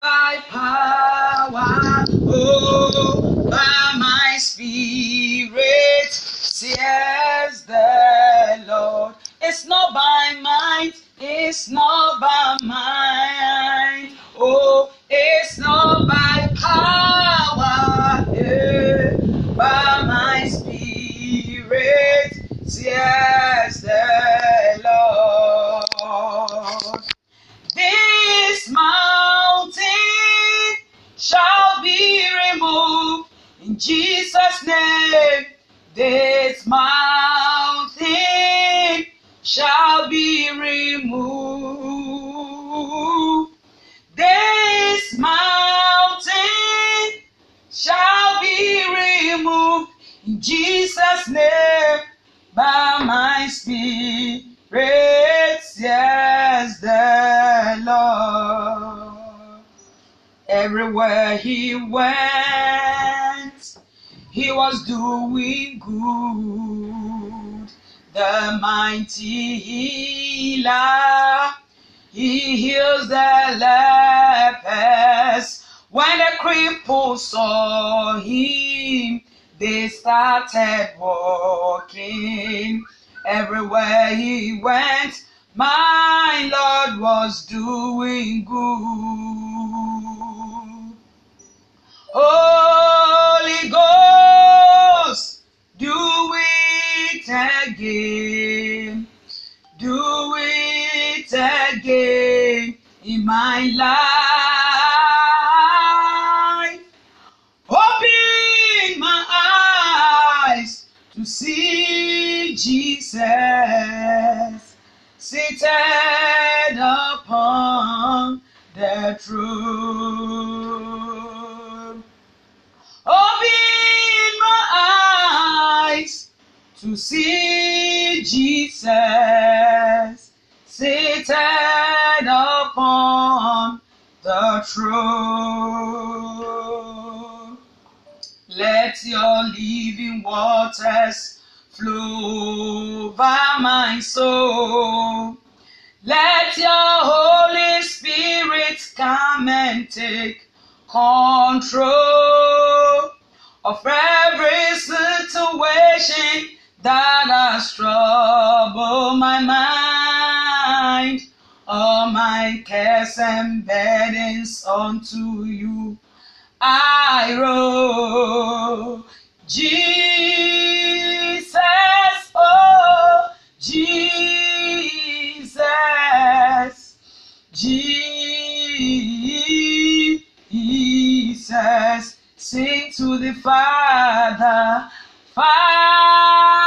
by healer, he heals the lepers. When the cripples saw him, they started walking. Everywhere he went, my Lord was doing good. Holy Ghost, do it again. It again in my life. Open my eyes to see Jesus seated upon the throne. Open my eyes to see Jesus throne. Let your living waters flow by my soul. Let your Holy Spirit come and take control of every situation that has troubled my mind. All my cares and burdens unto you I roll. Jesus, oh, Jesus, Jesus, sing to the Father, Father,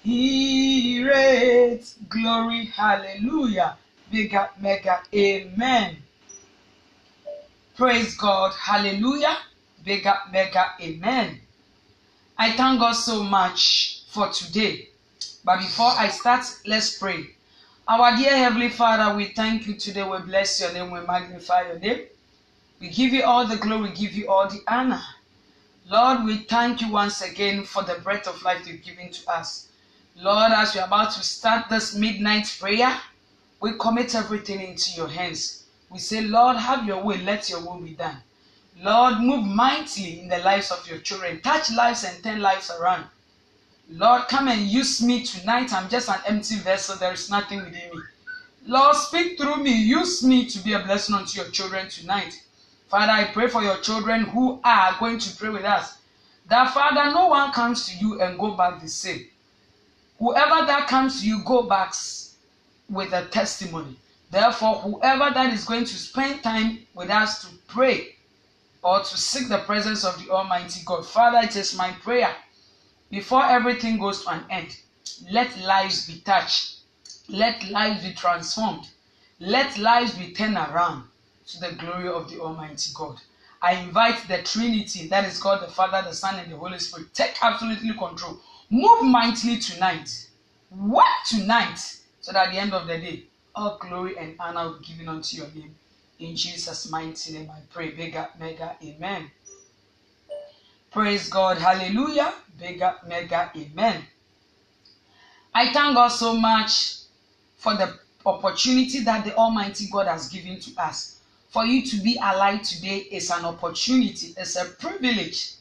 Spirit. Glory, hallelujah. Mega, mega, amen. Praise God, hallelujah. Mega, mega, amen. I thank God so much for today. But before I start, let's pray. Our dear Heavenly Father, we thank you today. We bless your name. We magnify your name. We give you all the glory. We give you all the honor. Lord, we thank you once again for the breath of life you've given to us. Lord, as we're about to start this midnight prayer, we commit everything into your hands. We say, Lord, have your way. Let your will be done. Lord, move mightily in the lives of your children. Touch lives and turn lives around. Lord, come and use me tonight. I'm just an empty vessel. There is nothing within me. Lord, speak through me. Use me to be a blessing unto your children tonight. Father, I pray for your children who are going to pray with us. That, Father, no one comes to you and go back the same. Whoever that comes to you, go back with a testimony. Therefore, whoever that is going to spend time with us to pray or to seek the presence of the Almighty God, Father, it is my prayer before everything goes to an end, let lives be touched. Let lives be transformed. Let lives be turned around to the glory of the Almighty God. I invite the Trinity, that is God the Father, the Son, and the Holy Spirit, take absolutely control. Move mightily tonight. Work tonight, so that at the end of the day, all glory and honor will be given unto your name. In Jesus' mighty name, I pray. Mega, mega, amen. Praise God. Hallelujah. Mega, mega, amen. I thank God so much for the opportunity that the Almighty God has given to us. For you to be alive today is an opportunity, it's a privilege.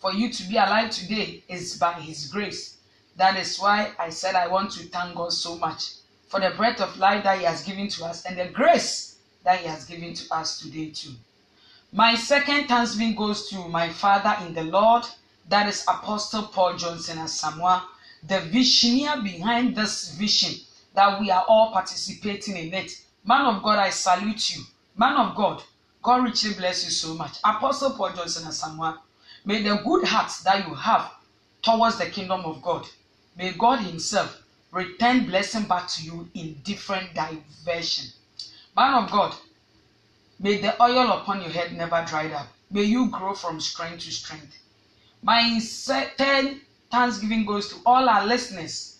For you to be alive today is by His grace. That is why I said I want to thank God so much for the breath of life that He has given to us and the grace that He has given to us today, too. My second thanksgiving goes to my father in the Lord, that is Apostle Paul Johnson Asamoah, the visioneer behind this vision that we are all participating in it. Man of God, I salute you. Man of God, God richly bless you so much. Apostle Paul Johnson Asamoah, may the good hearts that you have towards the kingdom of God, may God Himself return blessing back to you in different diversion. Man of God, may the oil upon your head never dry up. May you grow from strength to strength. My third thanksgiving goes to all our listeners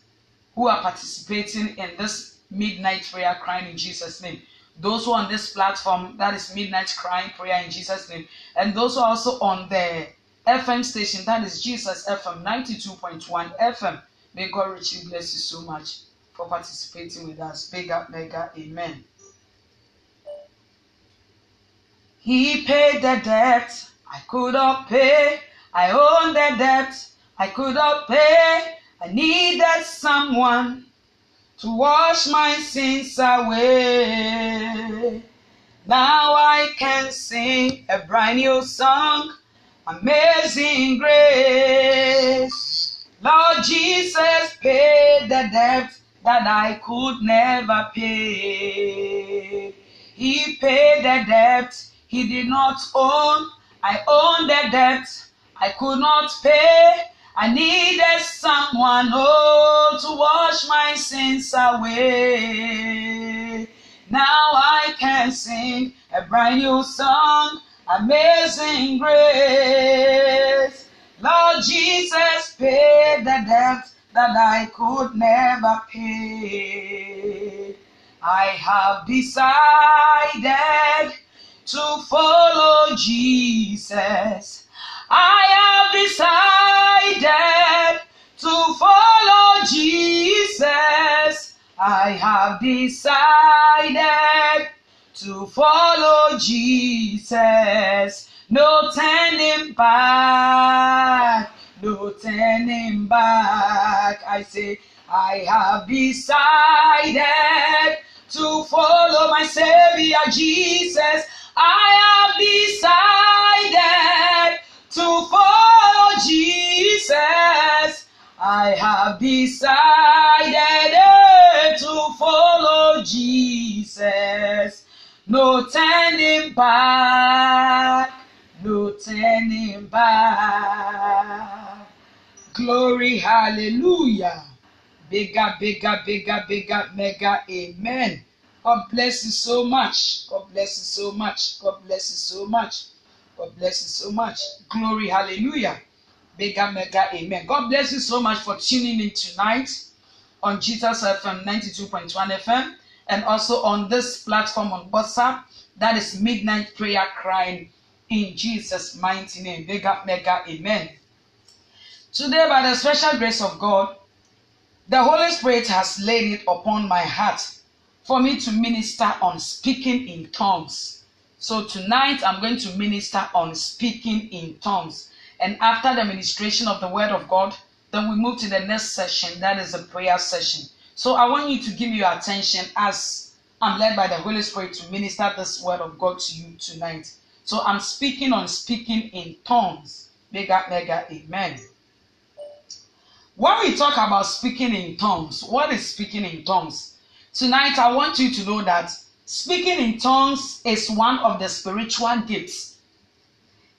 who are participating in this midnight prayer crying in Jesus' name. Those who are on this platform, that is midnight crying prayer in Jesus' name. And those who are also on the FM station, that is Jesus FM 92.1 FM. May God richly bless you so much for participating with us. Mega, mega, amen. He paid the debt I could not pay. I own the debt I could not pay. I needed someone to wash my sins away. Now I can sing a brand new song, Amazing Grace. Lord Jesus paid the debt that I could never pay. He paid the debt he did not own. I own the debt I could not pay. I needed someone, oh, to wash my sins away. Now I can sing a brand new song, Amazing Grace. Lord Jesus paid the debt that I could never pay. I have decided to follow Jesus. I have decided to follow Jesus. I have decided to follow Jesus. No turning back, no turning back. I say, I have decided to follow my Savior Jesus. I have decided to follow Jesus. I have decided eh, to follow Jesus. No turning back, no turning back. Glory, hallelujah. Bigger, bigger, bigger, bigger, mega, amen. God bless you so much. God bless you so much. God bless you so much. God bless you so much. Glory, hallelujah. Mega, mega, amen. God bless you so much for tuning in tonight on Jesus FM 92.1 FM and also on this platform on WhatsApp. That is Midnight Prayer Crying in Jesus' mighty name. Mega, mega, amen. Today, by the special grace of God, the Holy Spirit has laid it upon my heart for me to minister on speaking in tongues. So tonight I'm going to minister on speaking in tongues. And after the ministration of the word of God, then we move to the next session, that is a prayer session. So I want you to give your attention as I'm led by the Holy Spirit to minister this word of God to you tonight. So I'm speaking on speaking in tongues. Mega, mega, amen. When we talk about speaking in tongues, what is speaking in tongues? Tonight, I want you to know that speaking in tongues is one of the spiritual gifts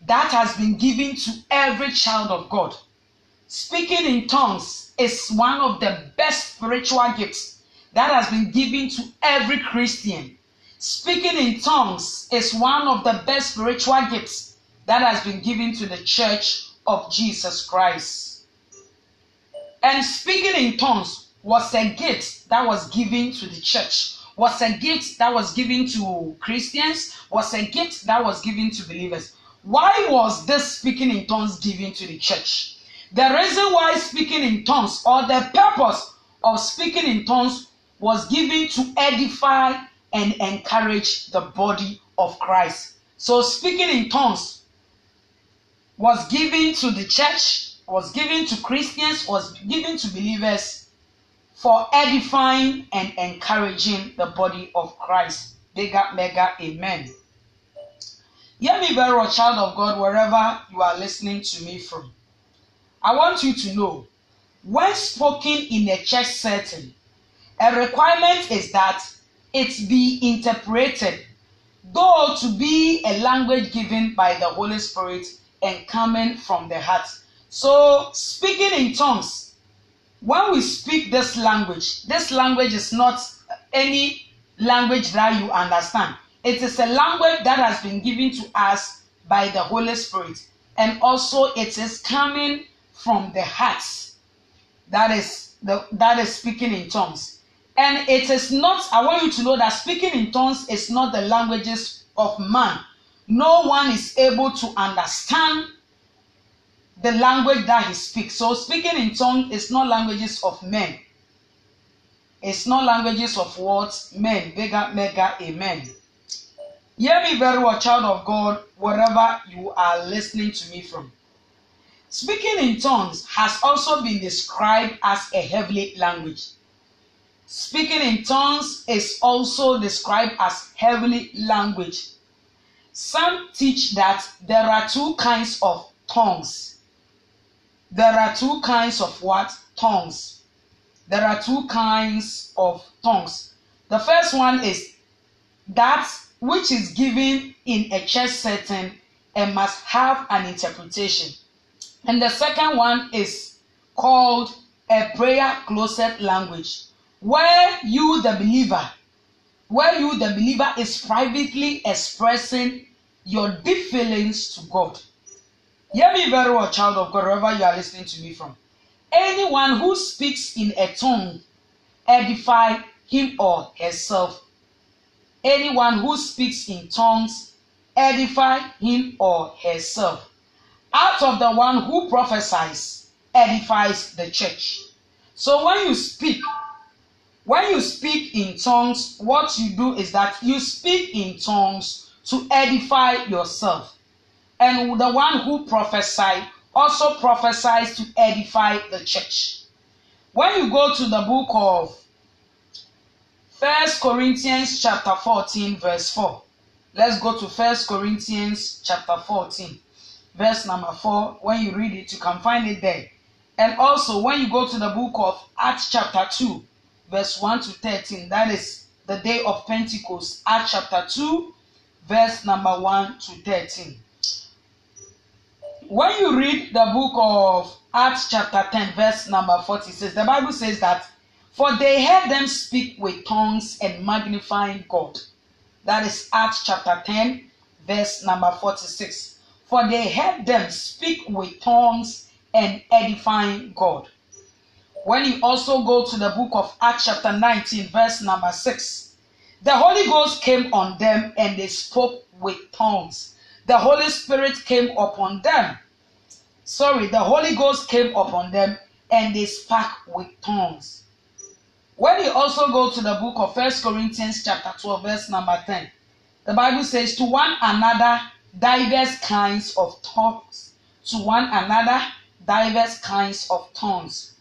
that has been given to every child of God. speaking in tongues is one of the best spiritual gifts that has been given to every Christian. Speaking in tongues is one of the best spiritual gifts that has been given to the church of Jesus Christ. And speaking in tongues was a gift that was given to the church, was a gift that was given to Christians, was a gift that was given to believers. Why was this speaking in tongues given to the church? The reason why speaking in tongues or the purpose of speaking in tongues was given to edify and encourage the body of Christ. So speaking in tongues was given to the church, was given to Christians, was given to believers for edifying and encouraging the body of Christ. Bigger, mega, amen. Hear me very well, child of God, wherever you are listening to me from. I want you to know when spoken in a church setting, a requirement is that it be interpreted, though to be a language given by the Holy Spirit and coming from the heart. So, speaking in tongues, when we speak this language, this language is not any language that you understand. It is a language that has been given to us by the Holy Spirit, and also it is coming from the heart. That is the that is speaking in tongues. And it is not, I want you to know that speaking in tongues is not the languages of man. No one is able to understand the language that he speaks. So speaking in tongues is not languages of men. It's not languages of words, men. Bigger, mega, amen. Hear me very well, child of God, wherever you are listening to me from. Speaking in tongues has also been described as a heavenly language. Speaking in tongues is also described as heavenly language. Some teach that there are two kinds of tongues. There are two kinds of what? Tongues. There are two kinds of tongues. The first one is that which is given in a church setting and must have an interpretation. And the second one is called a prayer closet language, where you, the believer, where you, the believer, is privately expressing your deep feelings to God. Hear me very well, child of God, wherever you are listening to me from. Anyone who speaks in a tongue edify him or herself. Anyone who speaks in tongues edify him or herself out of the one who prophesies edifies the church. So when you speak, when you speak in tongues, what you do is that you speak in tongues to edify yourself. And the one who prophesies also prophesies to edify the church. When you go to the book of First Corinthians chapter 14 verse 4. Let's go to First Corinthians chapter 14 verse number 4. When you read it, you can find it there. And also, when you go to the book of Acts, chapter 2, verse 1 to 13, that is the day of Pentecost, Acts chapter 2, verse number 1 to 13. When you read the book of Acts, chapter 10, verse number 46, the Bible says that, For they heard them speak with tongues and magnifying God. That is Acts chapter 10, verse number 46 for they heard them speak with tongues and edifying God. When you also go to the book of Acts, chapter 19, verse number 6, the Holy Ghost came on them and they spoke with tongues. The Holy Spirit came upon them. Sorry, the Holy Ghost came upon them and they spoke with tongues. When you also go to the book of First Corinthians, chapter 12, verse number 10, the Bible says, To one another diverse kinds of tongues to one another, diverse kinds of tongues.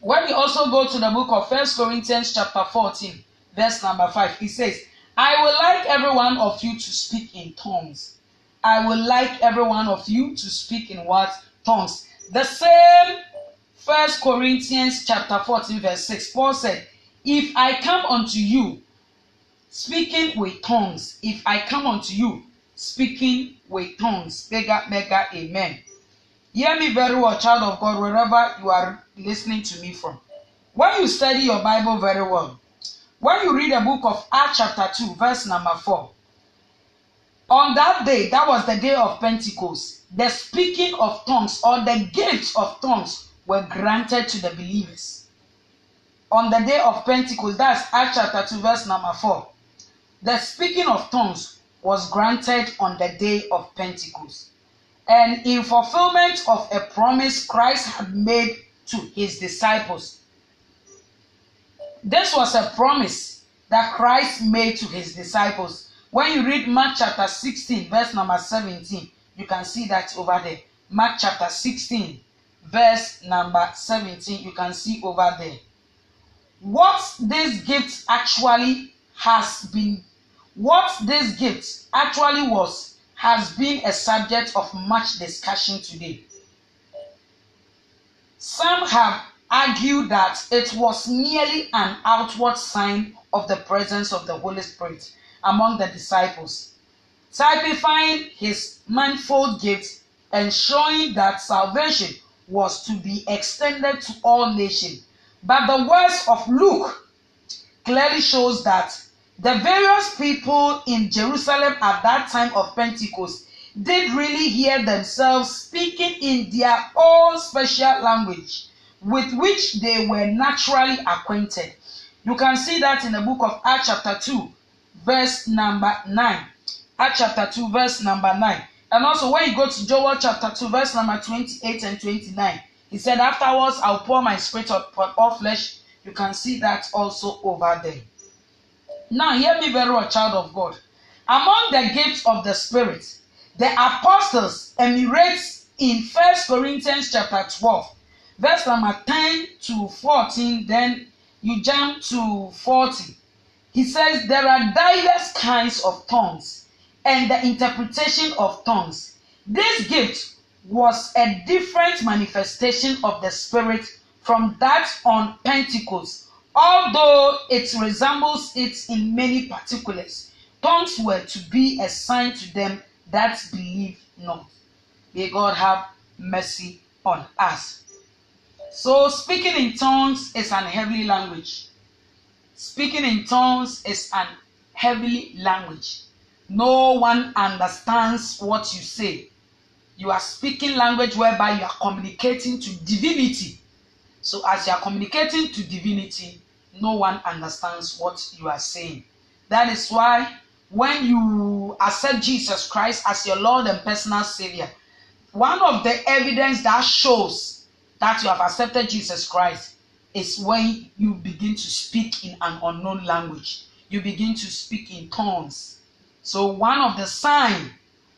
When we also go to the book of First Corinthians chapter 14, verse number 5, it says, I would like every one of you to speak in tongues. I would like every one of you to speak in what? Tongues. The same First Corinthians chapter 14, verse 6, Paul said, If I come unto you speaking with tongues, if I come unto you speaking with tongues. Mega, mega, amen. Hear me very well, child of God, wherever you are listening to me from. When you study your Bible very well, when you read the book of Acts, chapter 2, verse number 4, on that day, that was the day of Pentecost, the speaking of tongues or the gift of tongues were granted to the believers. On the day of Pentecost, that's Acts chapter 2, verse number 4, the speaking of tongues was granted on the day of Pentecost. And in fulfillment of a promise Christ had made to his disciples. This was a promise that Christ made to his disciples. When you read Mark chapter 16, verse number 17, you can see that over there. Mark chapter 16, verse number 17, you can see over there. What this gift actually has been, what this gift actually was, has been a subject of much discussion today. Some have argued that it was merely an outward sign of the presence of the Holy Spirit among the disciples, typifying his manifold gifts and showing that salvation was to be extended to all nations. But the words of Luke clearly shows that the various people in Jerusalem at that time of Pentecost did really hear themselves speaking in their own special language with which they were naturally acquainted. You can see that in the book of Acts chapter 2 verse number 9. Acts chapter 2 verse number 9. And also when you go to Joel chapter 2 verse number 28 and 29, he said, Afterwards I'll pour my spirit upon all flesh. You can see that also over there. Now, hear me very well, child of God. Among the gifts of the Spirit, the apostles emirate in First Corinthians chapter 12, verse number 10 to 14, then you jump to 40. He says, There are diverse kinds of tongues and the interpretation of tongues. This gift was a different manifestation of the Spirit from that on Pentecost, although it resembles it in many particulars. Tongues were to be a sign to them that believe not. May God have mercy on us. So, speaking in tongues is an heavenly language. Speaking in tongues is an heavenly language. No one understands what you say. You are speaking language whereby you are communicating to divinity. So, as you are communicating to divinity, no one understands what you are saying. That is why when you accept Jesus Christ as your Lord and personal Savior, one of the evidence that shows that you have accepted Jesus Christ is when you begin to speak in an unknown language. You begin to speak in tongues. So one of the sign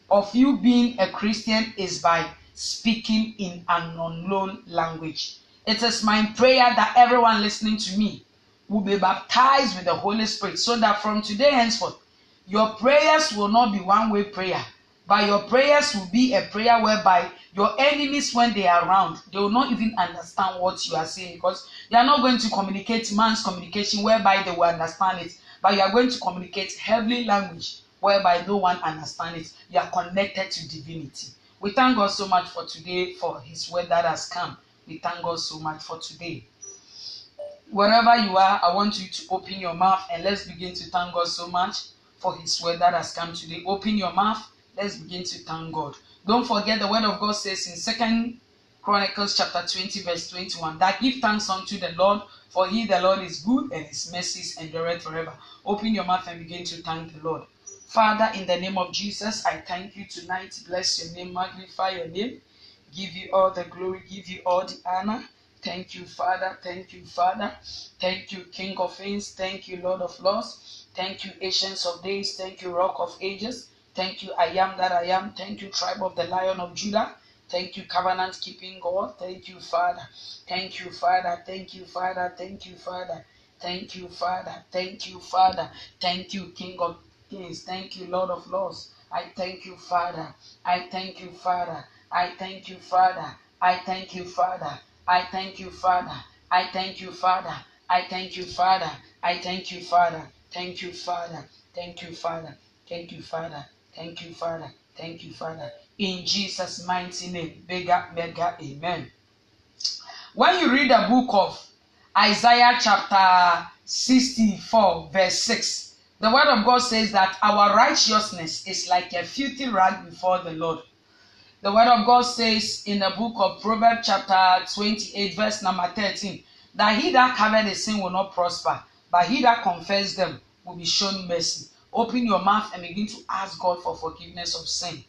of you being a Christian is by speaking in an unknown language. It is my prayer that everyone listening to me will be baptized with the Holy Spirit so that from today henceforth your prayers will not be one way prayer, but your prayers will be a prayer whereby your enemies, when they are around, they will not even understand what you are saying because they are not going to communicate man's communication whereby they will understand it, but you are going to communicate heavenly language whereby no one understands it. You are connected to divinity. We thank God so much for today, for His word that has come. We thank God so much for today. Wherever you are, I want you to open your mouth and let's begin to thank God so much for His word that has come today. Open your mouth. Let's begin to thank God. Don't forget the word of God says in Second Chronicles chapter 20, verse 21, that give thanks unto the Lord, for he, the Lord, is good and his mercies endureth forever. Open your mouth and begin to thank the Lord. Father, in the name of Jesus, I thank you tonight. Bless your name, magnify your name, give you all the glory, give you all the honor. Thank you, Father. Thank you, Father. Thank you, King of Kings. Thank you, Lord of Lords. Thank you, Ancients of Days. Thank you, Rock of Ages. Thank you, I am that I am. Thank you, Tribe of the Lion of Judah. Thank you, covenant keeping God. Thank you, Father. Thank you, Father. Thank you, Father. Thank you, Father. Thank you, Father. Thank you, Father. Thank you, King of Kings. Thank you, Lord of Lords. I thank you, Father. I thank you, Father. I thank you, Father. I thank you, Father. I thank you, Father. I thank you, Father. I thank you, Father. I thank you, Father. Thank you, Father. Thank you, Father. Thank you, Father. Thank you, Father. Thank you, Father. in Jesus' mighty name. Mega, mega, amen. When you read the book of Isaiah chapter 64, verse 6, the word of God says that our righteousness is like a filthy rag before the Lord. The word of God says in the book of Proverbs chapter 28, verse number 13, that he that covered a sin will not prosper, but he that confess them will be shown mercy. Open your mouth and begin to ask God for forgiveness of sin.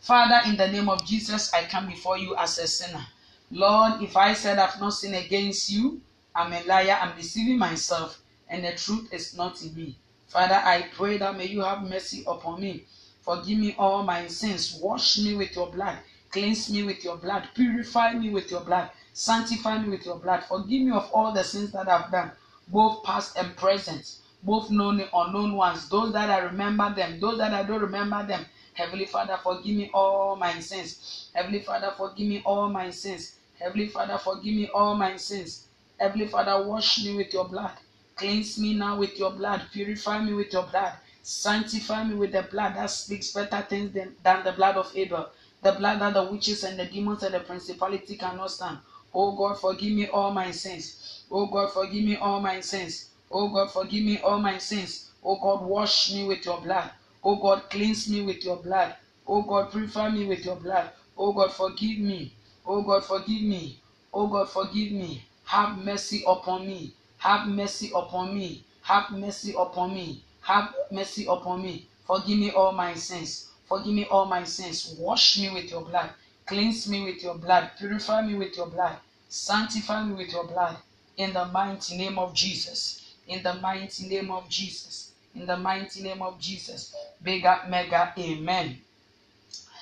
Father, in the name of Jesus, I come before you as a sinner. Lord, if I said I've not sinned against you, I'm a liar, I'm deceiving myself, and the truth is not in me. Father, I pray that may you have mercy upon me. Forgive me all my sins. Wash me with your blood. Cleanse me with your blood. Purify me with your blood. Sanctify me with your blood. Forgive me of all the sins that I've done, both past and present, both known and unknown ones, those that I remember them, those that I don't remember them. Heavenly Father, forgive me all my sins. Heavenly Father, forgive me all my sins. Heavenly Father, forgive me all my sins. Heavenly Father, wash me with your blood. Cleanse me now with your blood. Purify me with your blood. Sanctify me with the blood that speaks better things than, than the blood of Abel. The blood that the witches and the demons and the principality cannot stand. Oh God, forgive me all my sins. Oh God, forgive me all my sins. Oh God, forgive me all my sins. Oh God, wash me with your blood. Oh God, cleanse me with your blood. Oh God, purify me with your blood. Oh God, forgive me. Oh God, forgive me. Oh God, forgive me. Have mercy upon me. Have mercy upon me. Have mercy upon me. Have mercy upon me. Forgive me all my sins. Forgive me all my sins. Wash me with your blood. Cleanse me with your blood. Purify me with your blood. Sanctify me with your blood. In the mighty name of Jesus. In the mighty name of Jesus. In the mighty name of Jesus. Bigger, mega, amen.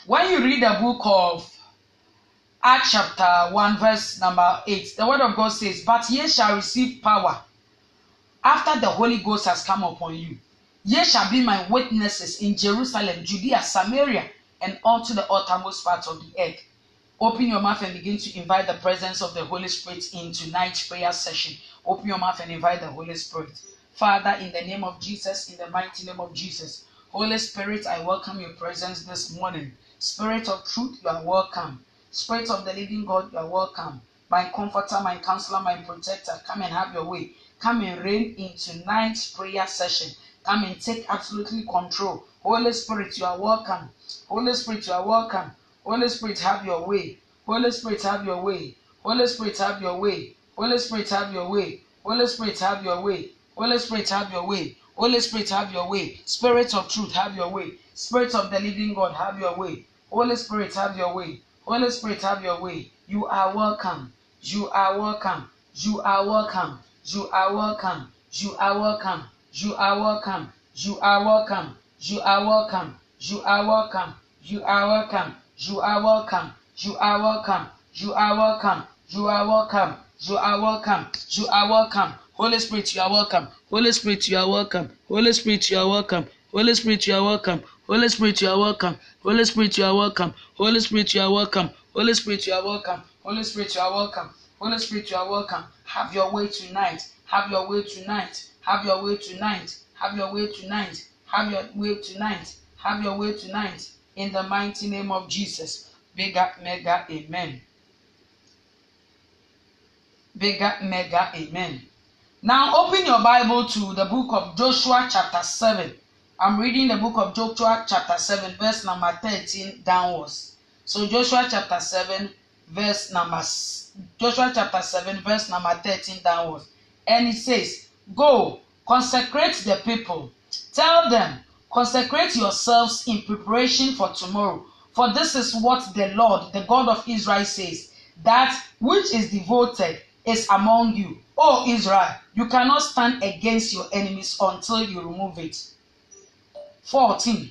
When you read the book of Acts chapter 1, verse number 8, the word of God says, But ye shall receive power after the Holy Ghost has come upon you. Ye shall be my witnesses in Jerusalem, Judea, Samaria, and unto the uttermost parts of the earth. Open your mouth and begin to invite the presence of the Holy Spirit in tonight's prayer session. Open your mouth and invite the Holy Spirit. Father, in the name of Jesus, in the mighty name of Jesus, Holy Spirit, I welcome your presence this morning. Spirit of truth, you are welcome. Spirit of the living God, you are welcome. My comforter, my counselor, my protector, come and have your way. Come and reign in tonight's prayer session. Come and take absolutely control. Holy Spirit, you are welcome. Holy Spirit, you are welcome. Holy Spirit, have your way. Holy Spirit, have your way. Holy Spirit, have your way. Holy Spirit, have your way. Holy Spirit, have your way. Holy Spirit, have your way. Holy Spirit, have your way. Spirit of truth, have your way. Spirit of the living God, have your way. Holy Spirit, have your way. Holy Spirit, have your way. You are welcome. You are welcome. You are welcome. You are welcome. You are welcome. You are welcome. You are welcome. You are welcome. You are welcome. You are welcome. You are welcome. You are welcome. You are welcome. You are welcome. You are welcome. You are welcome. Holy Spirit, you are welcome. Holy Spirit, you are welcome. Holy Spirit, you are welcome. Holy Spirit, you are welcome. Holy Spirit, you are welcome. Holy Spirit, you are welcome. Holy Spirit, you are welcome. Holy Spirit, you are welcome. Holy Spirit, you are welcome. Holy Spirit, you are welcome. Have your way tonight. Have your way tonight. Have your way tonight. Have your way tonight. Have your way tonight. Have your way tonight. In the mighty name of Jesus. Bigger, mega, amen. Bigger, mega, amen. Now open your Bible to the book of Joshua, chapter 7. I'm reading the book of Joshua, chapter 7, verse number 13 downwards. So, Joshua, chapter 7, verse number Joshua, chapter 7, verse number 13 downwards. And it says, Go, consecrate the people. Tell them, consecrate yourselves in preparation for tomorrow. For this is what the Lord, the God of Israel, says that which is devoted is among you. O Israel, you cannot stand against your enemies until you remove it. 14.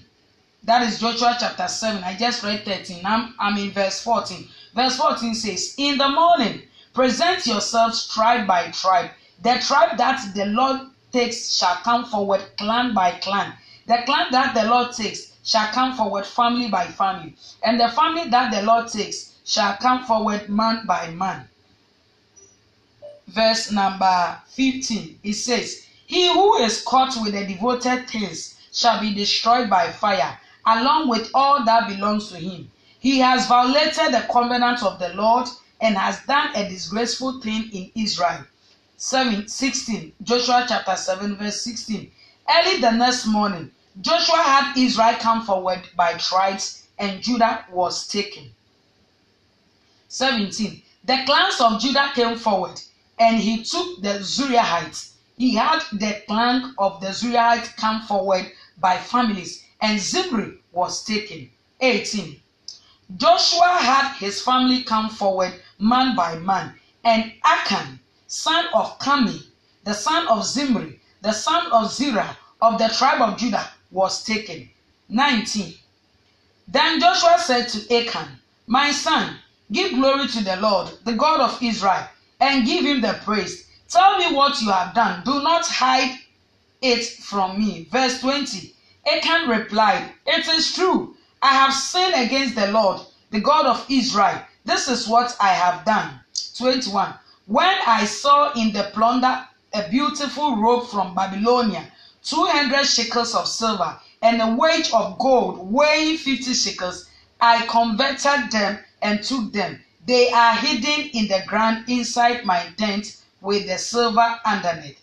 That is Joshua chapter 7. I just read 13. I'm, I'm in verse 14. Verse 14 says, In the morning, present yourselves tribe by tribe. The tribe that the Lord takes shall come forward clan by clan. The clan that the Lord takes shall come forward family by family. And the family that the Lord takes shall come forward man by man. Verse number 15. It says, He who is caught with the devoted things shall be destroyed by fire, along with all that belongs to him. He has violated the covenant of the Lord and has done a disgraceful thing in Israel. 7, 16, Joshua chapter 7, verse 16. Early the next morning, Joshua had Israel come forward by tribes, and Judah was taken. 17. The clans of Judah came forward, and he took the Zerahites. He had the clan of the Zerahites come forward by families, and Zimri was taken. 18. Joshua had his family come forward man by man, and Achan, son of Carmi, the son of Zimri, the son of Zerah of the tribe of Judah, was taken. 19. Then Joshua said to Achan, My son, give glory to the Lord, the God of Israel, and give him the praise. Tell me what you have done. Do not hide it from me. Verse 20. Achan replied, It is true. I have sinned against the Lord, the God of Israel. This is what I have done. 21. When I saw in the plunder a beautiful robe from Babylonia, 200 shekels of silver, and a weight of gold weighing 50 shekels, I converted them and took them. They are hidden in the ground inside my tent with the silver underneath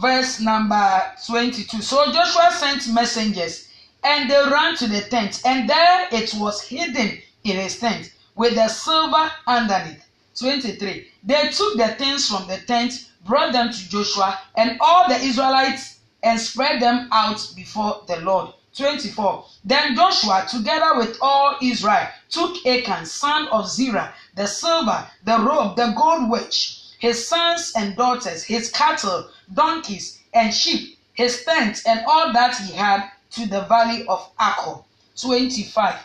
verse number 22. So Joshua sent messengers and they ran to the tent, and there it was hidden in his tent with the silver underneath. 23. They took the things from the tent, brought them to Joshua and all the Israelites, and spread them out before the Lord. 24. Then Joshua, together with all Israel, took Achan, son of Zerah, the silver, the robe, the gold wedge, his sons and daughters, his cattle, donkeys, and sheep, his tent, and all that he had to the valley of Achor. 25.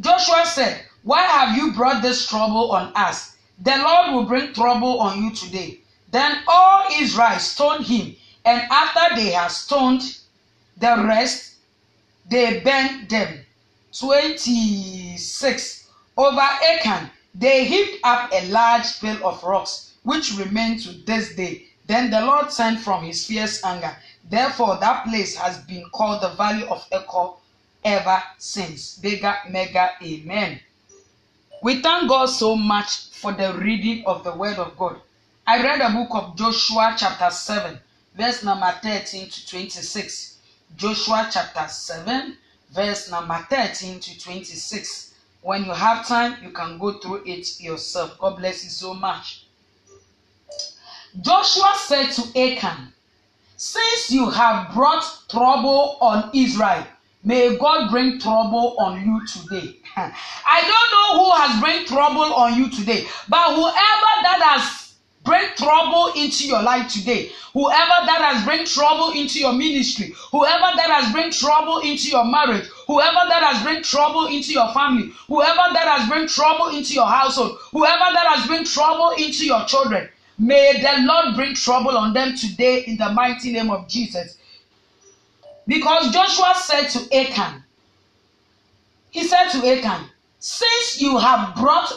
Joshua said, Why have you brought this trouble on us? The Lord will bring trouble on you today. Then all Israel stoned him, and after they had stoned the rest, they burned them. 26. Over Achan, they heaped up a large pile of rocks, which remain to this day. Then the Lord sent from his fierce anger. Therefore, that place has been called the Valley of Achor ever since. Bigger, mega, amen. We thank God so much for the reading of the Word of God. I read the book of Joshua, chapter 7, verse number 13 to 26. Joshua, chapter 7, verse number 13 to 26. When you have time, you can go through it yourself. God bless you so much. Joshua said to Achan, Since you have brought trouble on Israel, may God bring trouble on you today. I don't know who has bring trouble on you today, but whoever that has bring trouble into your life today, whoever that has bring trouble into your ministry, whoever that has bring trouble into your marriage, whoever that has bring trouble into your family, whoever that has bring trouble into your household, whoever that has bring trouble into your children, May the Lord bring trouble on them today in the mighty name of Jesus. Because Joshua said to Achan, he said to Achan, since you have brought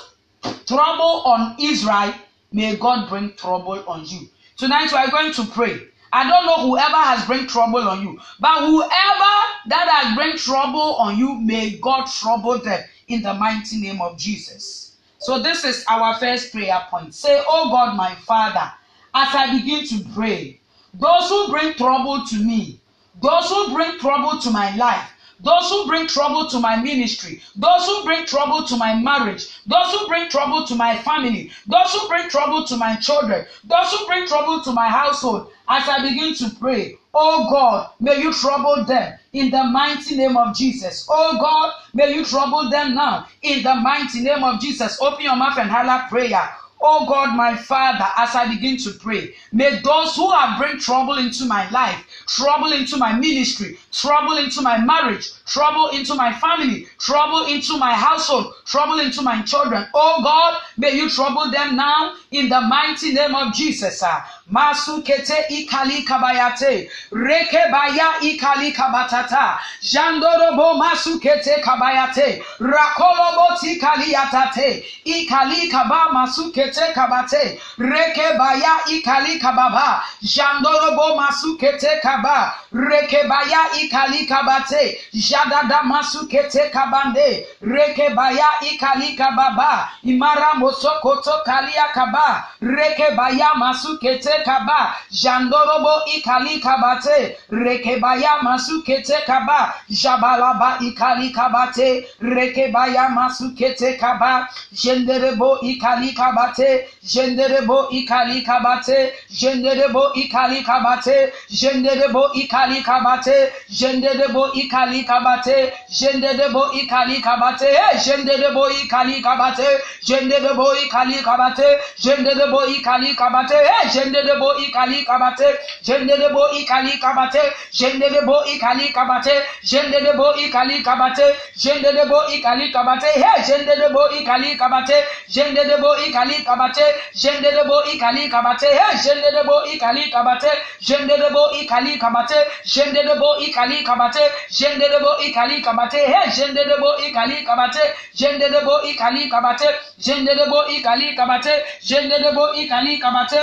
trouble on Israel, may God bring trouble on you. Tonight we are going to pray. I don't know whoever has bring trouble on you, but whoever that has bring trouble on you, may God trouble them in the mighty name of Jesus. So this is our first prayer point. Say, Oh God, my Father, as I begin to pray, those who bring trouble to me, those who bring trouble to my life, those who bring trouble to my ministry, those who bring trouble to my marriage, those who bring trouble to my family, those who bring trouble to my children, those who bring trouble to my household, as I begin to pray, oh God, may you trouble them in the mighty name of Jesus. Oh God, may you trouble them now in the mighty name of Jesus. Open your mouth and holler prayer. Oh God, my Father, as I begin to pray, may those who have bring trouble into my life, trouble into my ministry, trouble into my marriage, trouble into my family, trouble into my household, trouble into my children. Oh God, may you trouble them now in the mighty name of Jesus. masukete ikalikabayate rekebaya ikalikabatata jandorobo masukete kabayate. Rakoloboti kaliyatate ikalikaba masukete kabate. Rekebaya ikalikababa jandorobo masukete kaba. Rekebaya ikalikabate jadada masukete kabande. Rekebaya ikalikababa imara mosokoto kaliyakaba rekebaya masukete kaba jandorobo ikali kabate reke baya masukete kaba jabalaba ikali kabate reke baya masukete kaba jenderebo ikali kabate jenderebo ikali kabate jenderebo ikali kabate jenderebo ikali kabate jenderebo ikali kabate jenderebo ikali kabate eh, jenderebo ikali kabate jenderebo ikali kabate jenderebo ikali kabate eh, jenderebo ikali kabate jenderebo ikali kabate jenderebo ikali kabate jenderebo ikali kabate jenderebo ikali kabate eh, jenderebo ikali kabate jenderebo ikali kabate jenderebo ikali kabate eh, jenderebo ikali kabate jenderebo ikali kabate jenderebo ikali kabate jenderebo ikali kabate he jenderebo ikali kabate jenderebo ikali kabate jenderebo ikali kabate jenderebo ikali kabate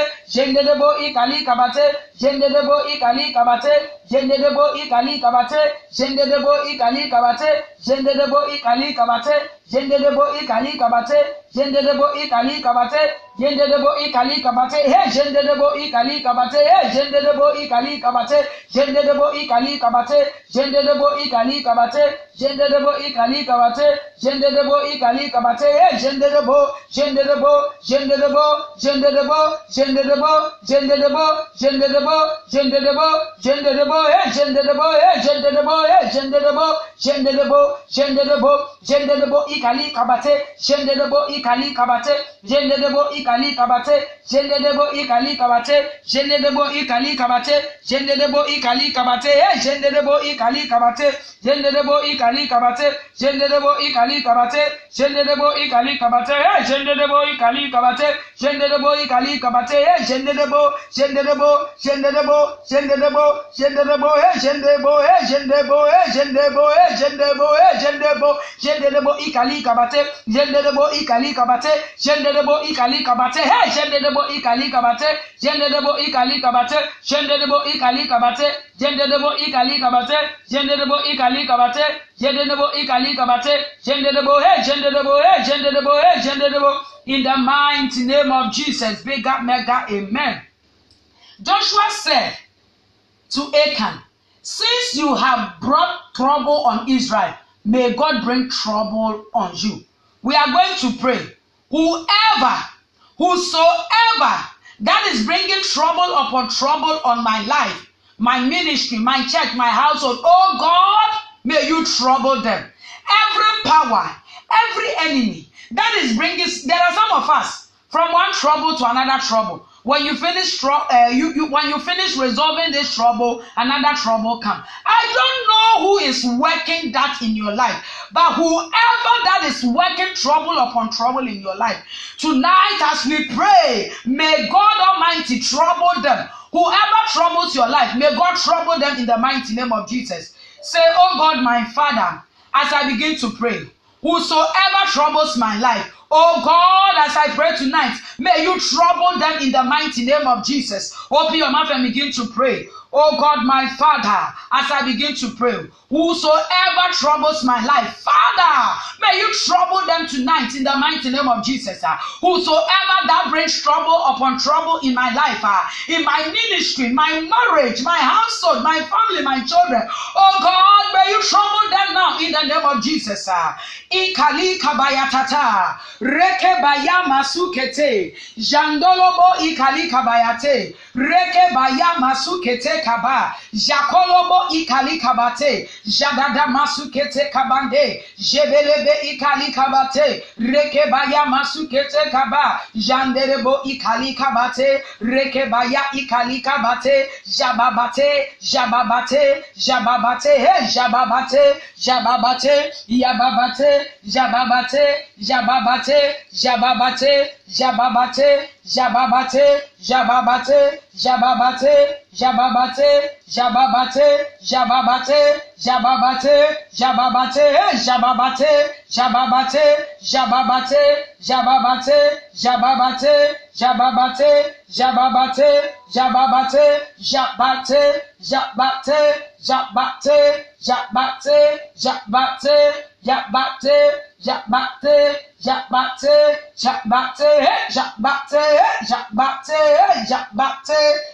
jenderebo ikali kabate. Jenderebo ikali kabate. Jenderebo ikali kabate. Jenderebo ikali kabate. Jenderebo ikali kabate jenderebo ikali kabate jenderebo ikali kabate jenderebo ikali kabate he jenderebo ikali kabate he jenderebo ikali kabate jenderebo ikali kabate jenderebo ikali kabate jenderebo ikali kabate jenderebo ikali kabate he jenderebo jenderebo jenderebo jenderebo jenderebo jenderebo jenderebo jenderebo jenderebo he jenderebo he jenderebo he jenderebo jenderebo jenderebo jenderebo ikali kabate shende debo ikali kabate jende debo ikali kabate jende debo ikali kabate jende debo ikali kabate jende debo ikali kabate eh jende debo ikali kabate jende debo ikali kabate jende debo ikali kabate jende debo ikali kabate eh jende debo ikali kabate jende debo ikali kabate eh jende debo jende debo jende debo jende debo jende debo eh jende debo eh jende debo eh jende debo eh jende debo eh jende debo jende debo ikali kabate jenderebo ikali kabate jenderebo ikali kabate he jenderebo ikali kabate jenderebo ikali kabate jenderebo ikali kabate jenderebo ikali kabate jenderebo ikali kabate jenderebo ikali kabate jenderebo he jenderebo he jenderebo he jenderebo in the mighty name of Jesus big up mega amen Joshua said to Achan since you have brought trouble on Israel may God bring trouble on you. We are going to pray. Whoever whosoever that is bringing trouble upon trouble on my life my ministry my church my household oh god may you trouble them. Every power every enemy that is bringing there are some of us from one trouble to another trouble when you finish uh, you, you when you finish resolving this trouble another trouble come. I don't know who is working that in your life but whoever that is working trouble upon trouble in your life tonight as we pray may god almighty trouble them. Whoever troubles your life may god trouble them in the mighty name of jesus. Say oh god my father as i begin to pray whosoever troubles my life Oh God, as I pray tonight, may you trouble them in the mighty name of Jesus. Open your mouth and begin to pray. Oh God, my Father, as I begin to pray, whosoever troubles my life, Father, may you trouble them tonight in the mighty name of Jesus. Uh, whosoever that brings trouble upon trouble in my life, uh, in my ministry, my marriage, my household, my family, my children, oh God, may you trouble them now in the name of Jesus. Uh, ikali kabayatata, reke bayama sukete, jandolobo ikali kabayate, reke bayama sukete kaba. Jakolobo ikali kabate. Jadada masukete kabande. Jebelebe ikali kabate. Rekebaya masukete kaba. Janderebo ikali kabate. Rekebaya ikali kabate. Jababate. Jababate. Jababate. Hey, jababate. Jababate. Yababate. Jababate. Jababate. Jababate. Jababate. Jababate. Jababate. Jababate. Jababate, Jababate, Jababate, Jababate, Jababate, Jababate, Jababate, Jababate, Jababate, Jababate, Jababate, Jababate, Jababate, Jabate, Jabate, Jabate, Jabate, Jabate, Jabate, Jabate, Jabate, Jabate, Jabate, Jabate, Jabate,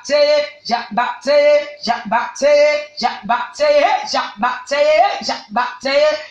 Jabate, Jabate, Jabate, Jabate, Jabate, Jabate,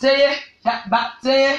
te, that back there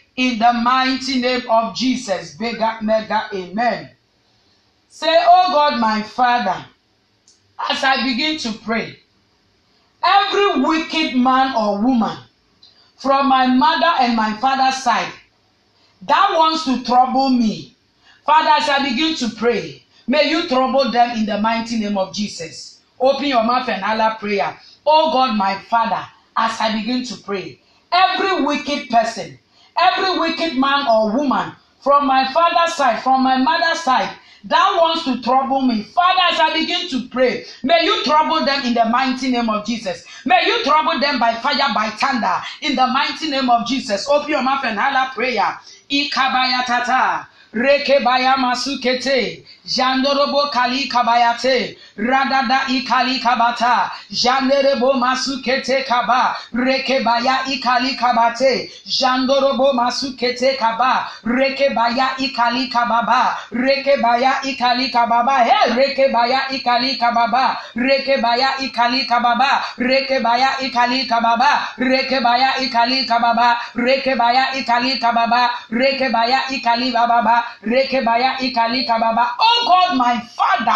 in the mighty name of Jesus, bigger, mega, amen. Say, Oh God, my Father, as I begin to pray, every wicked man or woman from my mother and my father's side that wants to trouble me, Father, as I begin to pray, may you trouble them in the mighty name of Jesus. Open your mouth and holler prayer. Oh God, my Father, as I begin to pray, every wicked person, every wicked man or woman from my father's side, from my mother's side, that wants to trouble me. Father, as I begin to pray, may you trouble them in the mighty name of Jesus. May you trouble them by fire, by thunder, in the mighty name of Jesus. Open your mouth and holler prayer. Ikabayatata. Rekebaya masukete, jandorobo kali kabayate, radada ikali kabata, janderebo masukete kaba, rekebaya ikali kabate, jandorobo masukete kaba, rekebaya ikali kababa, rekebaya ikali kababa, he rekebaya ikali kababa, rekebaya ikali kababa, rekebaya ikali kababa, rekebaya ikali kababa, rekebaya ikali kababa, rekebaya ikali bababa, rekebaya ikali kababa. Oh Oh God, my Father,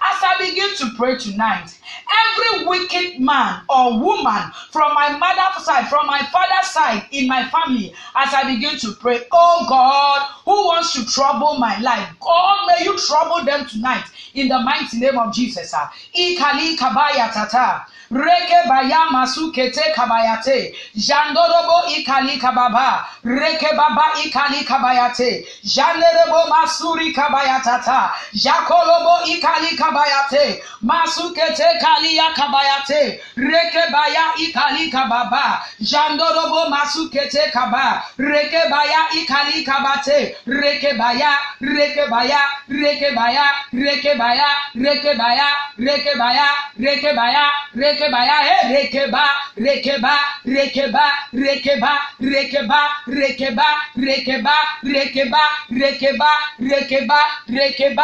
as I begin to pray tonight, every wicked man or woman from my mother's side, from my father's side in my family, as I begin to pray, oh God, who wants to trouble my life, God, may you trouble them tonight in the mighty name of Jesus. Ikali kabaya tata. Reke baya masukete kabayate. Jandorobo ikali kababa. Reke baba ikali kabayate. Janderebo masuri kabayatata. Jakolobo ikali kabayate. Masukete Rekalia kabayate. Rekebaya ikali kababa. Jandorobo masukete kaba. Rekebaya ikali kabate. Rekebaya, rekebaya, rekebaya, rekebaya, rekebaya, rekebaya, rekebaya, rekebaya, eh, rekeba, rekeba, rekeba, rekeba, rekeba, rekeba, rekeba, rekeba, rekeba, rekeba, rekeba,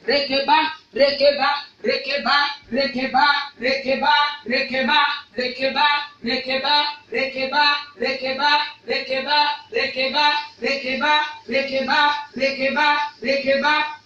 rekeba, rekeba, rekeba, rekeba, rekeba, rekeba, rekeba, rekeba, rekeba, rekeba, rekeba, rekeba, rekeba, rekeba, rekeba, rekeba, rekeba,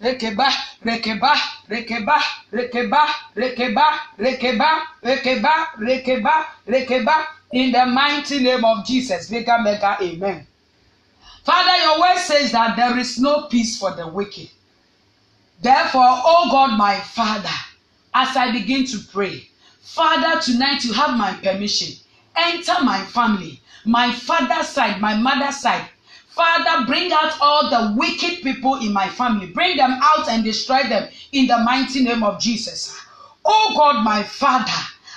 rekeba, rekeba, rekeba, rekeba, rekeba, rekeba, rekeba, rekeba, in the mighty name of Jesus. Mega, mega, amen. Father, your word says that there is no peace for the wicked. Therefore, oh God, my Father, as I begin to pray, Father, tonight you have my permission. Enter my family, my father's side, my mother's side. Father, bring out all the wicked people in my family. Bring them out and destroy them in the mighty name of Jesus. Oh God, my Father,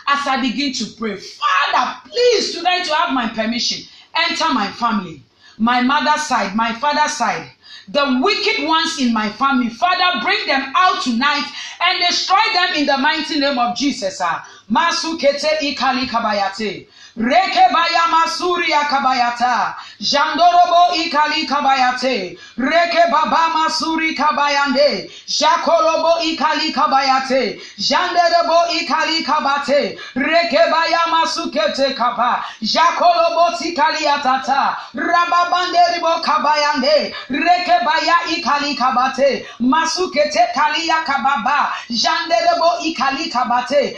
as I begin to pray, Father, please tonight you have my permission. Enter my family, my mother's side, my father's side the wicked ones in my family. Father, bring them out tonight and destroy them in the mighty name of Jesus. Masu kete ikali kabayate. Rekebaya masuri kabayata. Jandorobo ikali kabayate. Reke baba masuri kabayande. Jakolobo ikali kabayate. Janderebo ikali kabate. Rekebaya masukete kaba. Jakolobo tikali atata. Rababande ribo kabayande. Rekebaya ikali kabate. Masukete kalia kababa. Janderebo ikali kabate.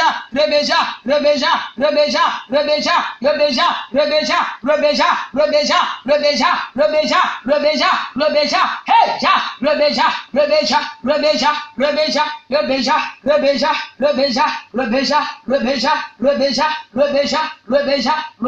rebeja, rebeja, rebeja, rebeja, rebeja, rebeja, rebeja, rebeja, rebeja, rebeja, rebeja, hey, ja, rebeja, rebeja, rebeja, rebeja, rebeja, rebeja, rebeja, rebeja, rebeja, rebeja, rebeja, rebeja, rebeja,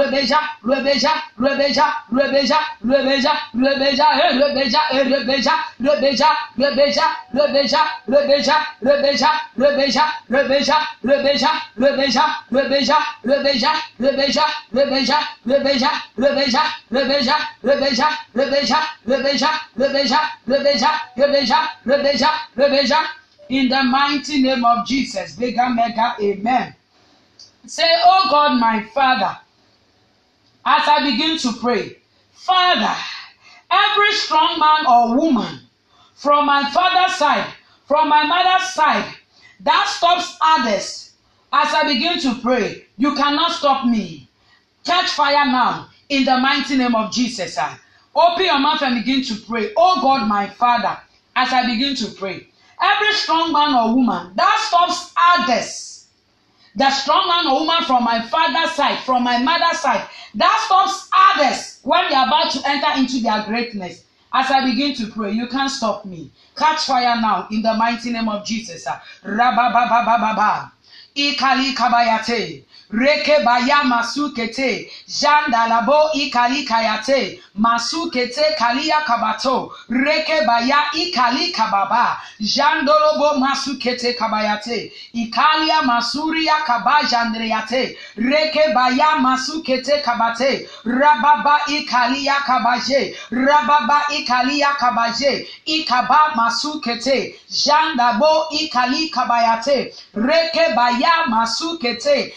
rebeja, rebeja, rebeja, rebeja, rebeja, hey, rebeja, hey, rebeja, rebeja, rebeja, rebeja, rebeja, rebeja, rebeja, rebeja, rebeja, rebeja, rebeja, rebeja, rebeja, rebeja, rebeja, rebeja, rebeja, rebeja, rebeja, rebeja, rebeja, rebeja, rebeja, rebeja. In the mighty name of Jesus, bigger mega, amen. Say, Oh God, my Father, as I begin to pray, Father, every strong man or woman from my father's side, from my mother's side, that stops others as I begin to pray, you cannot stop me. Catch fire now in the mighty name of Jesus. Ah, open your mouth and begin to pray. Oh God, my Father, as I begin to pray, every strong man or woman that stops others, the strong man or woman from my father's side, from my mother's side, that stops others when they are about to enter into their greatness. As I begin to pray, you can't stop me. Catch fire now in the mighty name of Jesus. Ah, Rabababababa. Ikali ikalikabayate Reke baya masukete. Janda labo ikali kayate. Masukete kalia kabato. Reke baya ikali kababa. Jandolobo masukete kabayate. Ikalia masuria kabajandreate. Reke baya masukete kabate. Rababa ikalia kabaje. Rababa ikalia kabaje. Ikaba masukete. Jandabo ikali kabayate. Reke baya masukete.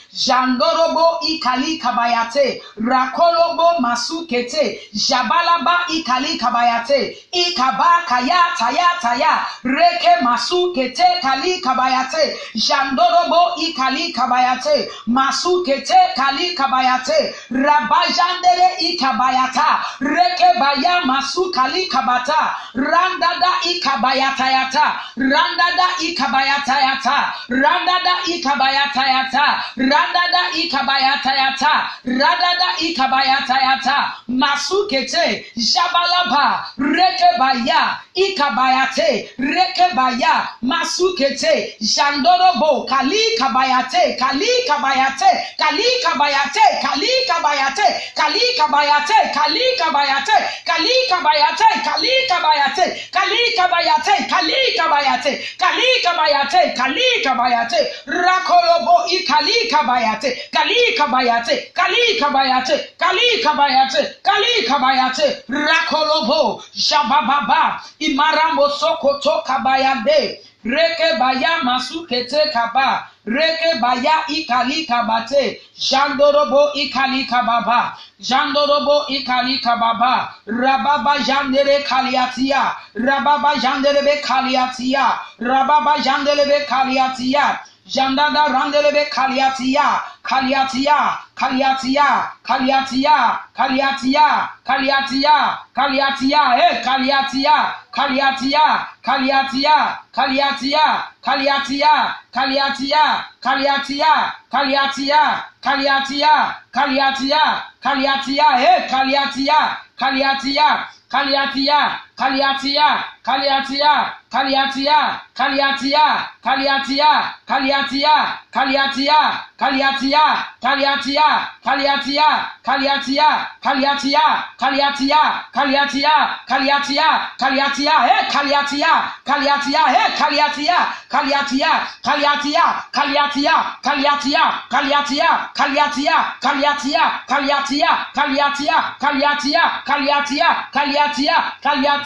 Jandorobo ikali kabayate. Rakolobo masukete. Jabalaba ikali kabayate. Ikaba kaya taya taya. Reke masukete kali kabayate. Jandorobo ikali kabayate. Masukete kali kabayate. Rabajandere ikabayata. Reke baya masukali kabata. Randada ikabayatayata. Randada ikabayatayata. Randada ikabayatayata. Randada ikabayatayata. Radada ikabayatayata. Masukete. Jabalaba. Rekebaya. Ikabayate. Rekebaya. Masukete. Jandorobo. Kali kabayate. Kali kabayate. Kali kabayate. Kali kabayate. Kali kabayate. Kali kabayate. Kali kabayate. Kali kabayate. Kali kabayate. Kali kabayate. Kali kabayate. Kali kabayate. Rakolobo ikali kabayate. Kali kabayate. Kali kabayate. Kali kabayate. Kali kabayate. Rakolobo. Jabababa. Imaramo sokoto kabayande. Reke baya masukete kaba. Reke baya ikali kabate. Jandorobo ikali kababa. Jandorobo ikali kababa. Rababa jandere kaliatia. Rababa janderebe kaliatia. Rababa janderebe kaliatia. Jandada randelebe kaliatia. Kaliatia. Kaliatia. Kaliatia. Kaliatia. Kaliatia. Kaliatia. Eh, kaliatia. Kaliatia. Kaliatia. Kaliatia. Kaliatia. Kaliatia. Kaliatia. Kaliatia. Kaliatia. Kaliatia. Kaliatia. Eh, kaliatia. Kaliatia. Kaliatia. Kaliatia. Kaliatia. Kaliatia. Kaliatia. Kaliatia. Kaliatia. Kaliatia. Kaliatia. Kaliatia. Kaliatia. Kaliatia. Kaliatia. Kaliatia. Kaliatia. Kaliatia. Kaliatia. Eh, kaliatia. Kaliatia. Eh, kaliatia. Kaliatia. Kaliatia. Kaliatia. Kaliatia. Kaliatia. Kaliatia. Kaliatia. Kaliatia. Kaliatia. Kaliatia. Kaliatia. Kaliatia. Kaliatia.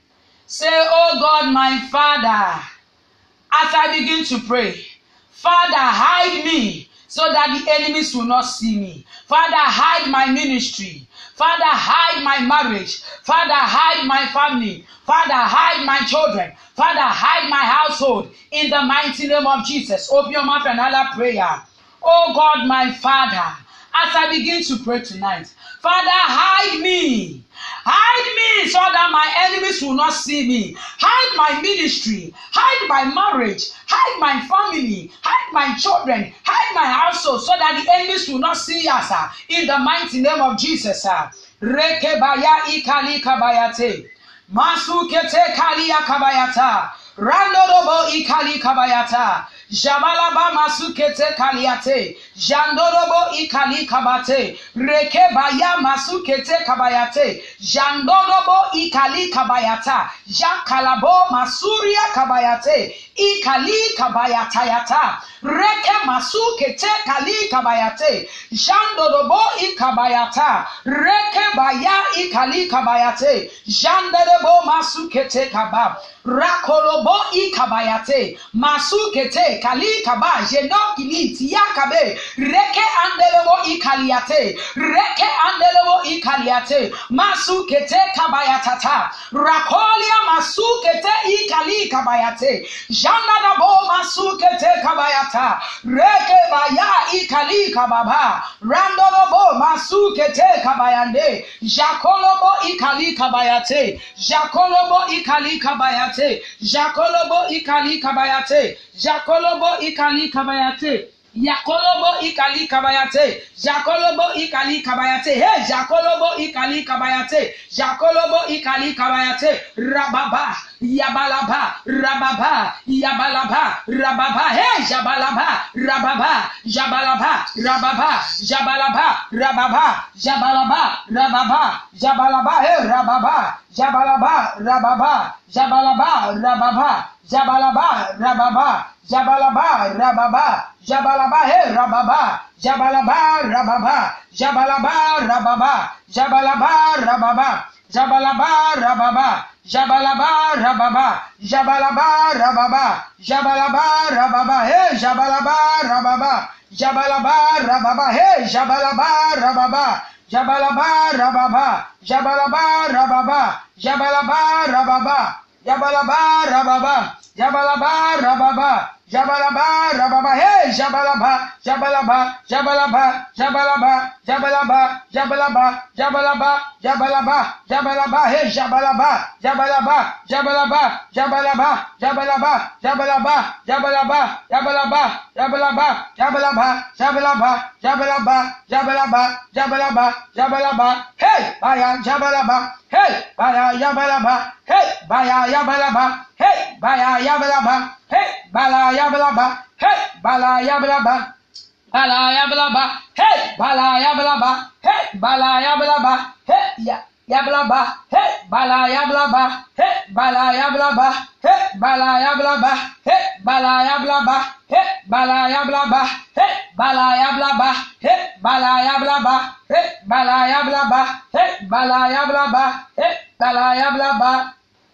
Say, Oh God, my Father, as I begin to pray, Father, hide me so that the enemies will not see me. Father, hide my ministry. Father, hide my marriage. Father, hide my family. Father, hide my children. Father, hide my household. In the mighty name of Jesus, open your mouth and Allah prayer. Oh God, my Father, as I begin to pray tonight. Father, hide me. Hide me so that my enemies will not see me. Hide my ministry. Hide my marriage. Hide my family. Hide my children. Hide my household so that the enemies will not see us. Uh, in the mighty name of Jesus. Uh. Rekebaya ikali kabayate. Masukete kalia kabayata. Randorobo ikali kabayata. Jabalaba masukete kaliate. Jandorobo ikali kabate. Rekebaya masukete kabayate. Jandorobo ikali kabayata. Jakalabo masuria kabayate. Ikali kabayatayata. Reke masukete kali kabayate. Jandorobo ikabayata. Reke baya ikali kabayate. Jandorobo masukete kaba Rakolobo ikabayate. Masukete kali kaba. Jeno kili tiyakabe. Reke andelebo ikaliate. Reke andelebo ikaliate. Masukete kabayatata. Rakolia masukete ikali kabayate. Janadabo masukete kabayata. Reke baya ikali kababa. Randolobo masukete kabayande. Jakolobo ikali kabayate. Jakolobo ikali kabayate. Jakolobo ikali kabayate. Jakolobo ikali kabayate. Yakolobo ikali kabayate. Jakolobo ikali kabayate. Hey, Jakolobo ikali kabayate. Jakolobo ikali kabayate. Rababa. Yabalaba. Rababa. Yabalaba. Rababa. Hey, Jabalaba. Rababa. Jabalaba. Rababa. Jabalaba. Rababa. Jabalaba. Rababa. Jabalaba. Hey, Rababa. Jabalaba. Rababa. Jabalaba. Rababa. Jabalaba. Rababa. Jabalaba. Rababa. Jabalaba he rababa, Jabalaba rababa, Jabalaba rababa, Jabalaba rababa, Jabalaba rababa, Jabalaba rababa, Jabalaba rababa, Jabalaba rababa, he Jabalaba rababa, Jabalaba rababa, he Jabalaba rababa, Jabalaba rababa, Jabalaba rababa, Jabalaba rababa, Jabalaba rababa, Jabalaba rababa, Jabalaba, rababa, hey, jabalaba, jabalaba, jabalaba, jabalaba, jabalaba, jabalaba, jabalaba, jabalaba, jabalaba, hey, jabalaba, jabalaba, jabalaba, jabalaba, jabalaba, jabalaba, jabalaba, jabalaba, jabalaba, jabalaba, jabalaba, jabalaba, jabalaba, jabalaba, jabalaba, hey, baya, jabalaba, hey, baya, jabalaba, hey, baya, jabalaba, hey, baya, jabalaba, hey, bala yablaba, hey, bala yablaba, bala yablaba, hey, bala yablaba, hey, bala yablaba, hey, ya. Yablaba, hey, bala yablaba, hey, bala yablaba, hey, bala yablaba, hey, bala yablaba, hey, bala yablaba, hey, bala yablaba, hey, bala yablaba, hey, bala yablaba, hey, bala yablaba, hey, bala yablaba,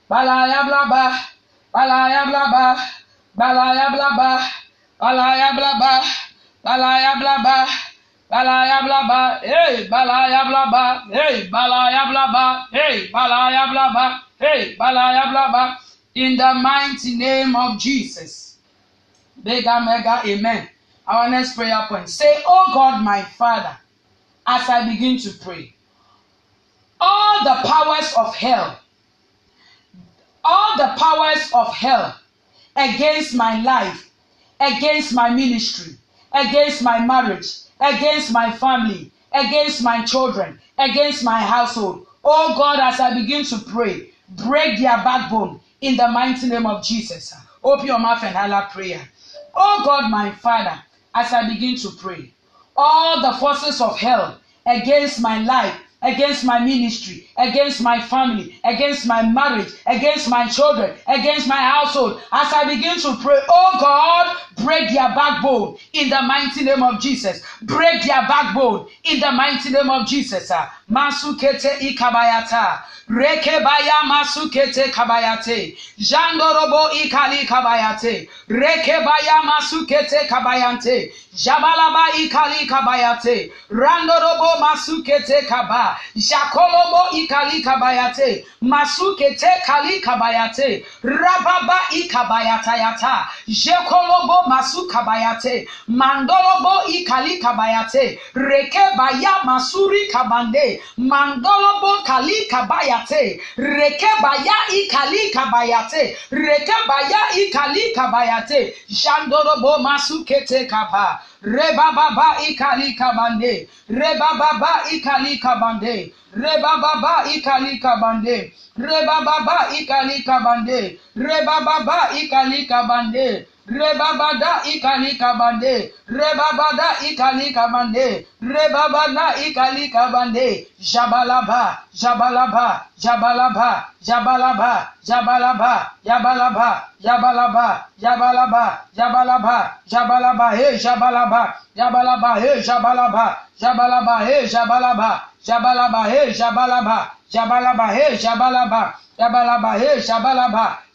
bala yablaba, bala yablaba, balaya blaba, balaya blaba, balaya blaba, hey, hey, hey, hey, in the mighty name of Jesus. Mega, mega, amen. Our next prayer point. Say, Oh God, my Father, as I begin to pray, all the powers of hell, all the powers of hell against my life, against my ministry, against my marriage, against my family, against my children, against my household. Oh God, as I begin to pray, break their backbone in the mighty name of Jesus. Open your mouth and holler prayer. Oh God, my Father, as I begin to pray, all the forces of hell against my life, against my ministry, against my family, against my marriage, against my children, against my household. As I begin to pray, oh God, break their backbone in the mighty name of Jesus. Break their backbone in the mighty name of Jesus. Masukete ikabayata. Rekebaya masukete kabayate. Jandorobo ikali kabayate. Rekebaya masukete kabayante. Jabalaba ikali kabayate. Randorobo masukete kaba. jakolobo ikali kabayate. Masukete kali kabayate. Rababa ikabayata yata jekolobo masu kabayate mandolobo ikali kabayate. Reke baya masuri kabande. Mandolobo kali kabayate. Reke baya ikali kabayate. Reke baya ikali kabayate jandorobo masukete kaba rebababa ikali kabande rebababa ikali kabande rebababa ikali kabande rebababa ikali kabande rebababa ikali kabande rebabada ikali kabande rebabada ikali kabande rebabada ikali kabande jabalaba jabalaba jabalaba jabalaba jabalaba jabalaba jabalaba jabalaba jabalaba jabalaba he jabalaba jabalaba he jabalaba jabalaba he jabalaba jabalaba he jabalaba jabalaba he jabalaba jabalaba he jabalaba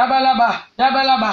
yabalaba yabalaba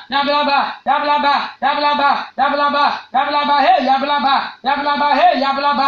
Yablaba, Yablaba, Yablaba, Yablaba, Yablaba, hey, Yablaba, Yablaba, hey, Yablaba,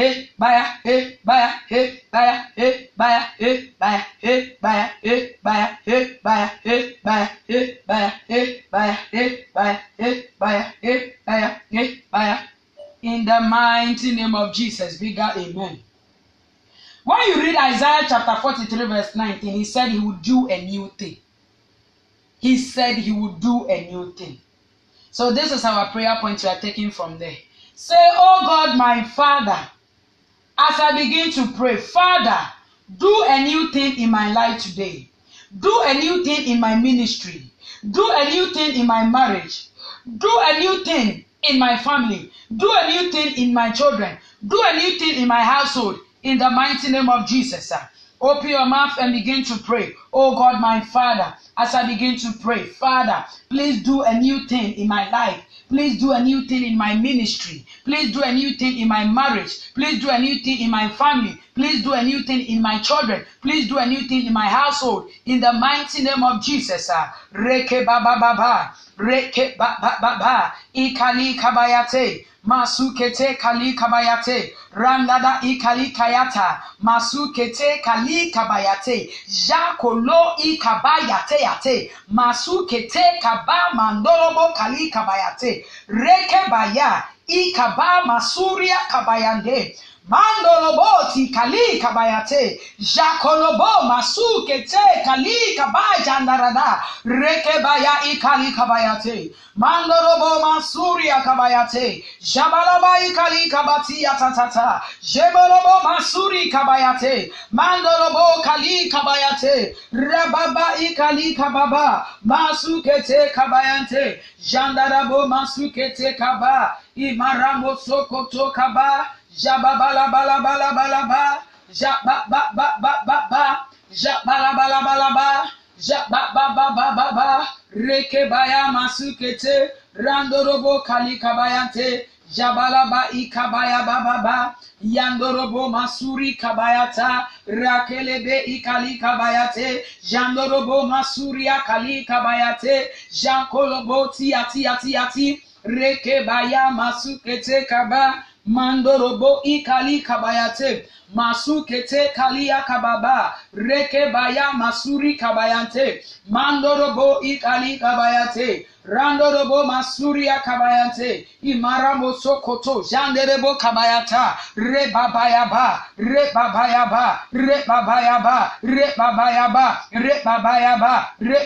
eh baya eh baya eh baya eh baya eh baya eh baya eh baya eh baya eh baya eh baya eh baya eh baya eh baya eh baya eh baya in the mighty name of Jesus bigger amen when you read Isaiah chapter 43 verse 19 he said he would do a new thing he said he would do a new thing so this is our prayer point we are taking from there say oh God my father as I begin to pray, Father, do a new thing in my life today. Do a new thing in my ministry. Do a new thing in my marriage. Do a new thing in my family. Do a new thing in my children. Do a new thing in my household. In the mighty name of Jesus. Open your mouth and begin to pray. Oh God, my Father, as I begin to pray, Father, please do a new thing in my life. Please do a new thing in my ministry. Please do a new thing in my marriage. Please do a new thing in my family. Please do a new thing in my children. Please do a new thing in my household. In the mighty name of Jesus. Ah. Reke ba ba ba ba. Reke ba ba ba ba. Ikali kabayate. Masukete kali kabayate. Randada ikali kayata. Masukete kali kabayate. Jakolo ikabayate yate. Masukete kaba mandolobo kali kabayate. Reke baya ikaba masuria kabayande mandoloboti kali kabayate jakolobo masukete kali kabajandarada rekebaya ikali kabayate mandorobo masuria kabayate jabalaba ikali kabati yatatata jebolobo masuri kabayate mandorobo kali kabayate rababa ikali kababa masukete kabayante jandarabo masukete kaba imaramo sokoto kaba Jababalabalabalaba. Jabababababa. Jabalabalabalaba. Jabababababa. Rekebaya masukete. Randorobo kali kalikabayante. Jabalaba ikabaya bababa. Yandorobo masuri kabayata. Rakelebe ikali kabayate. Jandorobo masuria kali kabayate. Jankolobo tiati ati ati. Rekebaya masukete kaba. Mandorobo ikali kabayate. Masukete kalia kababa. Reke baya masuri kabayante. Mandorobo ikali kabayate. Randorobo masuria kabayante. Imara mosokoto. Janderebo kabayata. Re babayaba. Re babayaba. Re